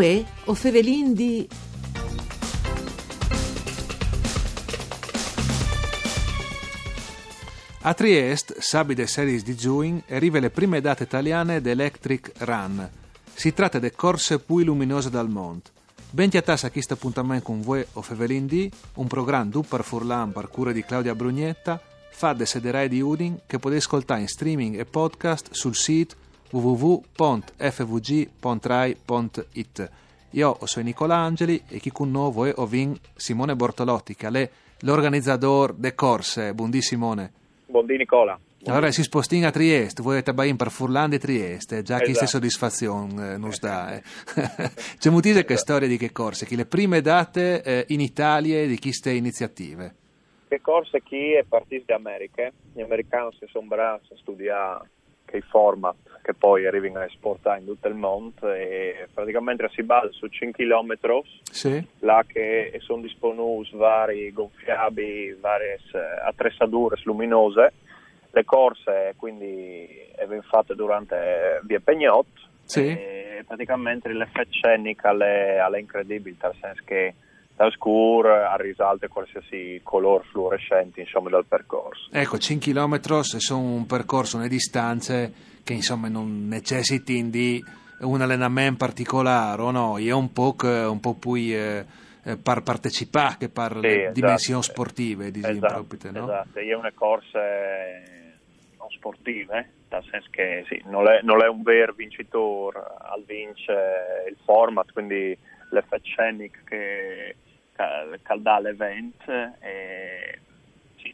Uè, o fevelin di... A Trieste, sabide series di giugno, arriva le prime date italiane d'Electric Run. Si tratta di corse più luminose dal mondo. Ben a tassa questo appuntamento con voi o Fevelin D, un programma du per Furlan per cura di Claudia Brugnetta, fa de sederai di Udin che potete ascoltare in streaming e podcast sul sito www.fvg.rai.it. Io sono Nicola Angeli e chi con noi è Ovin Simone Bortolotti, che è l'organizzatore de corse. Buondì Simone. Buondì Nicola. Allora si sposti a Trieste, voi avete in per Furlan di Trieste, già esatto. che soddisfazione eh, non dà. Eh. C'è moltissime che storie di che corse, che le prime date eh, in Italia di queste iniziative. Che corse chi è partito da America, gli americani si sono bravi a studiare che format che poi arrivano a esportare in tutto il mondo e praticamente si basa su 5 km sì. là che sono disponibili vari gonfiabili, varie attrezzature luminose le corse quindi vengono fatte durante via Pegnot sì. e praticamente l'effetto scenico è incredibile nel senso che da scuro a risalte qualsiasi colore fluorescente insomma dal percorso ecco 5 km sono un percorso una distanze che insomma non necessiti di un allenamento particolare o no è un po', un po più eh, eh, per partecipare che per sì, le esatto. dimensioni sportive di esatto, proprio, no? esatto, è una corsa non sportive eh, nel senso che sì, non, è, non, è, un vero vincitore al vince il format quindi l'effetto scenico che, che dà l'evento e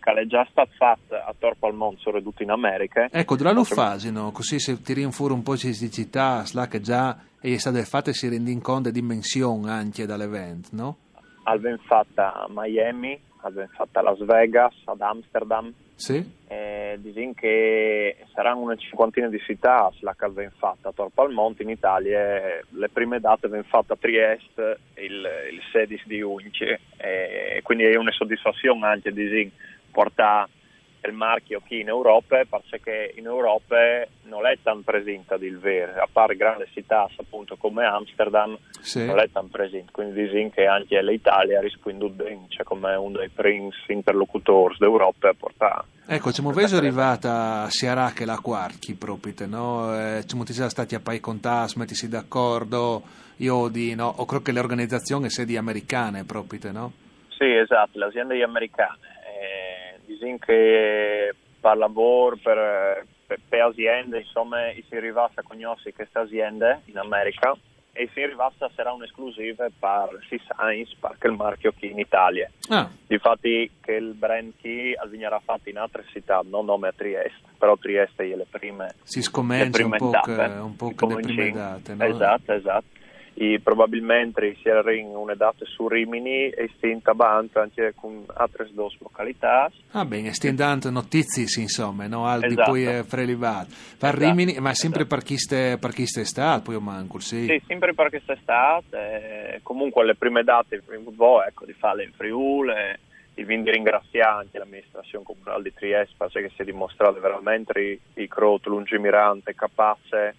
è già stato fatto a Torpo al Mondo soprattutto in America ecco da lo fasino così se tiri fuori un po' di città che già è stata fatta si rende conto di dimensione anche dall'evento no? Abbiamo fatta a Miami abbiamo fatta a Las Vegas ad Amsterdam. Sì. Eh, dicono che saranno una cinquantina di città la che abbiamo fatta a Torpo al Monte in Italia. Le prime date abbiamo fatte a Trieste il, il 16 di giugno. E quindi è una soddisfazione anche di portare il marchio qui in Europa perché in Europa non è tan presente il vero a parte grandi città appunto come Amsterdam sì. non è tan presente quindi dicono che anche l'Italia risponde bene cioè come uno dei primi interlocutori d'Europa a portare Ecco, ci muoveso è arrivata a Siarà che la quarti proprio, no? Eh, ci siamo stati a pai contatti, mettersi d'accordo, io di, no? O credo che le organizzazioni siano americane proprio, no? Sì, esatto, le aziende americane. Eh, che per lavoro, per, per, per aziende, insomma, si arriva a conoscere queste aziende in America e si arriva a sarà un'esclusiva per C-Science, perché il marchio qui in Italia. Ah. Difatti che il brand qui verrà fatto in altre città, non nome a Trieste, però Trieste è le prime Si scommencia un po' un po' le prime date, no? Esatto, esatto. E probabilmente si era in una data su Rimini e si intabando anche con altre due località. Ah bene, stiamo notizie insomma, no? Al Esatto. di poi è prelibato. Per Esatto, Rimini, ma sempre esatto. per chi ste, per chi ste poi manco, sì. Sì, sempre per quest'estate. eh, comunque le prime date ecco, di fare in Friuli. e di quindi ringraziare anche l'amministrazione comunale di Trieste perché si è dimostrato veramente il croto lungimirante, capace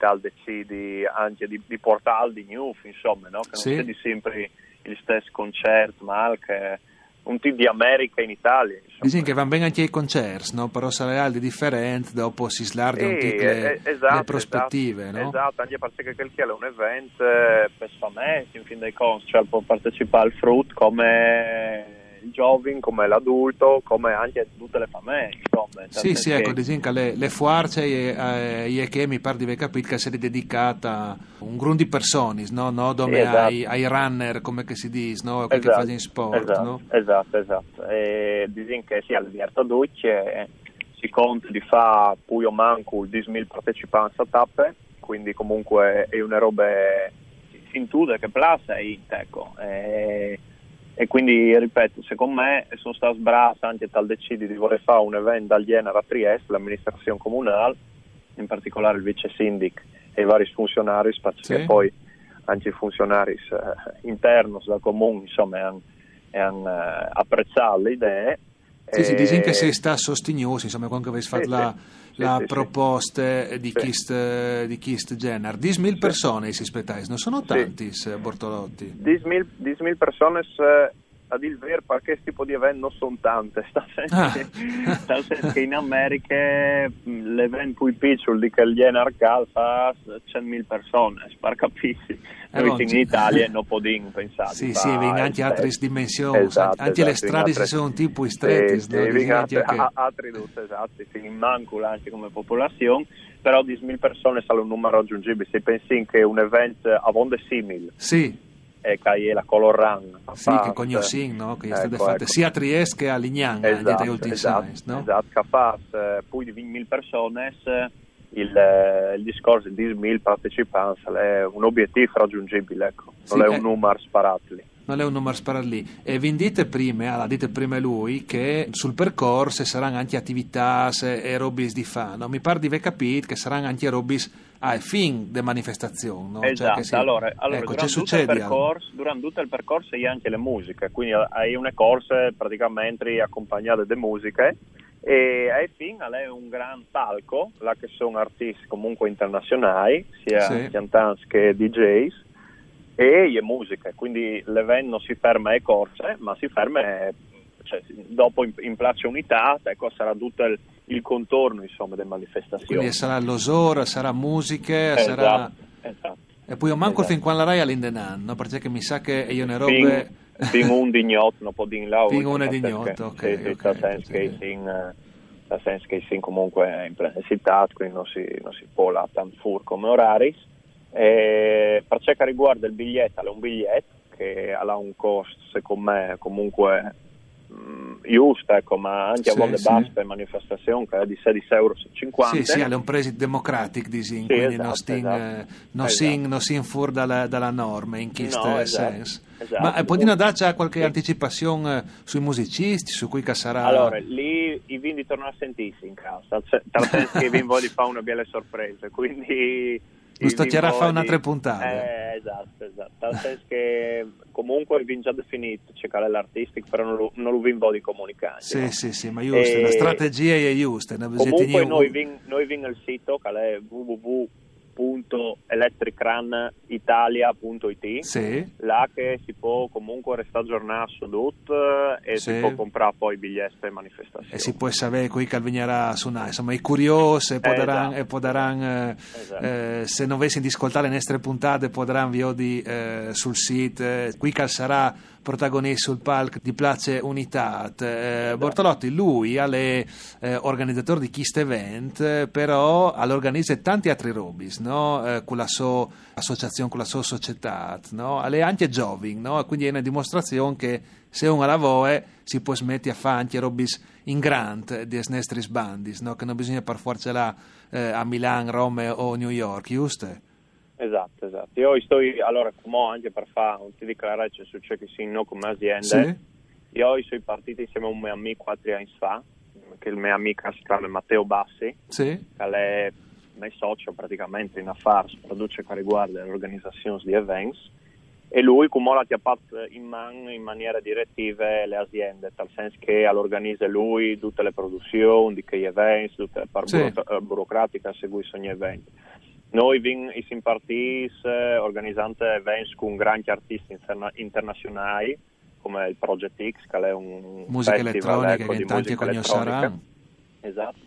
tal decidi anche di, di portare di new, insomma, no? che non Sì. sia di sempre il stesso concerto, ma anche un tipo di America in Italia. Dicono che vanno bene anche i concerti, no? però saranno di differenti, dopo si slargano Sì, tutte le, eh, esatto, le prospettive, esatto, no? Esatto, anche perché quel che è un evento eh, per famosi, in fin dei conti, cioè può partecipare al frutto come il giovane, come l'adulto, come anche tutte le famiglie, insomma. Sì, sì, ecco, che- dicono che le, le fuarce e, e che mi pare di aver capito che si è dedicata un gruppo di persone, no? no? Dove Sì, esatto. ai, ai runner, come che si dice, no? Quelli che Esatto, fanno in sport, esatto, no? esatto, esatto. E dicono che sia l'Alberto Ducci e si conta di fare poi o manco 10.000 partecipanti a tappe, quindi comunque è una roba intuda che place e ecco. E, e quindi ripeto, secondo me sono stato bravi anche tal decidi di voler fare un evento al genere a Trieste, l'amministrazione comunale, in particolare il vice sindic e i vari funzionari, Sì. poi anche i funzionari eh, interni del comune insomma hanno, hanno eh, apprezzato le idee Sì, sì, dicono che si sta sostenuto, insomma, quando avete fatto sì, la, sì, la sì, proposta di. Kist, di Kist Jenner. 10.000 persone si aspettate, non sono tanti, eh, Bortolotti. 10.000 10.000 persone a dir vero perché questo tipo di eventi non sono tante sta senso, Ah. senso che in America l'evento più piccolo di che il Arcal fa 100.000 persone per capisci Eh, non in Italia non possiamo pensare Sì, sì, vengono anche il altre dimensioni, Esatto, anche le esatto, strade si vengono sono altre- tipo stretti, sì, no? sì, anche altre- tutti, esatto, si immancula anche come popolazione però 10.000 persone sono un numero raggiungibile se pensi che un evento a vonde simile. Sì, e che è la Color Run sì, che parte. cognoscin, no? Che è state Ecco, fatte ecco. sia a Trieste che a Lignano, eh, esatto, esatto, Science, no? esatto, che fa eh, più di 20.000 persone il, eh, il discorso di 10.000 partecipanti è un obiettivo raggiungibile ecco. non Sì, è un numero sparato lì Non è un numero sparato lì. E vi dite prima, l'ha dite prima lui, che sul percorso saranno anche attività e robis di fan. No? Mi pare di aver capito che saranno anche robis a fin delle manifestazioni. No? Cioè esatto che sì. allora, allora ecco, durante, tutto percorso, durante tutto il percorso hai anche le musiche quindi hai una corsa praticamente accompagnata da musiche e ai fin è un gran palco là che sono artisti comunque internazionali sia Sì. cantanti che DJs e le musiche, quindi l'evento non si ferma alle corse, ma si ferma cioè, dopo in, in Place Unità, ecco, sarà tutto il, il contorno insomma delle manifestazioni. Quindi sarà l'osora, sarà musiche, Esatto, sarà... esatto. E poi manco Esatto. fin quando la Rai all'Indenan, no? perché mi sa che io ne Fin, robe... fin un dignotto, non può dire là. Fin un che- ok, Sì, sì, ok, nel senso sì, che nel senso che sin comunque in plena città, quindi non si, non si può là tanto fur come orari. E per ciò che riguarda il biglietto, è un biglietto che ha un costo, secondo me, comunque mh, giusto, ecco, ma anche Sì, a volte sì. basta per manifestazione, che è di 16,50 euro. Sì, sì, è un preside democratic di Sin, Sì, quindi esatto, non sting, esatto. eh, non Esatto. sin fuori dalla, dalla norma in questo No, esatto, senso. esatto. Ma eh, può dire darci qualche Sì. anticipazione eh, sui musicisti, su cui che sarà... Allora, lì i vini tornano a sentirsi in casa, nel senso che vi voglio fare una bella sorpresa, quindi... Lo sto i chiara a fare Vinvodi- un'altra puntata. Eh, esatto, esatto, nel senso che comunque vi già definito, c'è l'artistic, però non lo, non lo vi di comunicare. Sì, no? sì, sì, ma giusto, E- la strategia è giusta. Comunque noi un- vin, noi vin il sito che è www.electricranitalia.it Sì, là che si può comunque restare aggiornato su tutto e Sì. si può comprare poi biglietti per manifestazioni. e si può sapere qui che avvegnerà su Nai. Insomma, i curiosi e potranno, esatto. e potranno, eh, Esatto. eh, se non avessi di ascoltare le nostre puntate, potranno vi eh, sul sito. eh, qui che sarà protagonista sul palco di Place Unitat. Eh, Bortolotti, lui è eh, organizzatore di questo event, però all'organizza tanti altri robis, no? Eh, con la sua associazione, con la sua società, no? È anche giovane, no? quindi è una dimostrazione che se uno lavora si può smettere a fare anche robis in grant di nostri bandis, no? che non bisogna per forza là eh, a Milano, Roma o New York, giusto? Esatto, esatto. Io sto, allora, come anche per fare un ti dichiarare su ciò che si no come azienda, Sì. io sono partito insieme a un mio amico quattro anni fa, che il mio amico si chiama Matteo Bassi, Sì? che è mio socio praticamente in affari, produce che riguarda l'organizzazione di events, e lui come l'ha chiappato in mano in maniera direttiva le aziende, nel senso che organizza lui tutte le produzioni, di che events, tutte le par Sì. burocra- burocratiche a seguire ogni evento. Noi vin, i simpartis eh, organizzando eventi con grandi artisti interna- internazionali come il Project X, che è un Musica festival elettronica ecco, che di tanti musica conosceranno. elettronica. Esatto.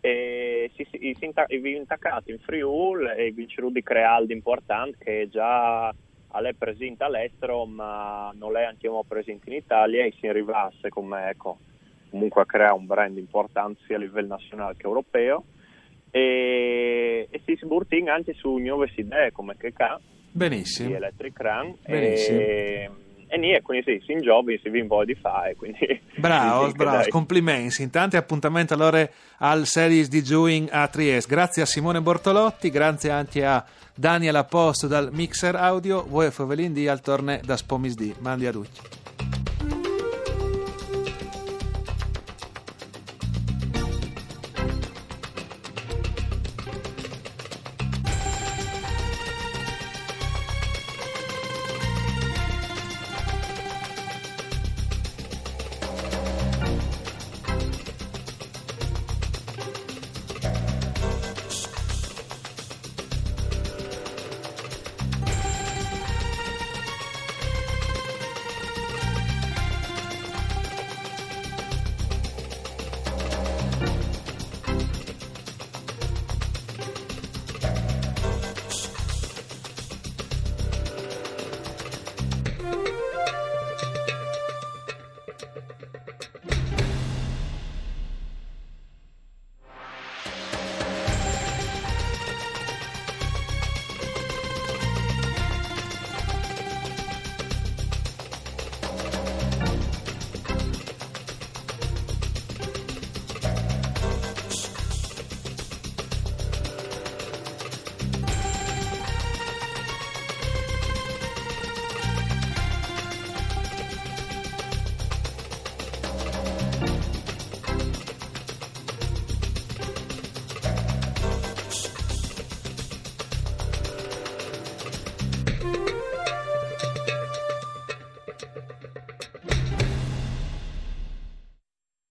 E si, si, i sinta- i vi intaccati in Friul e vinceru di Crealdi importante che già è presente all'estero ma non è ancora presente in Italia e si arrivasse come ecco comunque a creare un brand importante sia a livello nazionale che europeo e, e si sburtina anche su nuove idee come che ca di Benissimo. Electric Run Benissimo. e, e niente, quindi sì, si in job si vi di fare quindi Bravo, sì, bravo, dai. complimenti. Intanto appuntamento allora al Series di Juing a Trieste. Grazie a Simone Bortolotti, grazie anche a Daniel Apposto dal Mixer Audio. Voi Fovelin di al torne da Spomis di. Mandi a tutti.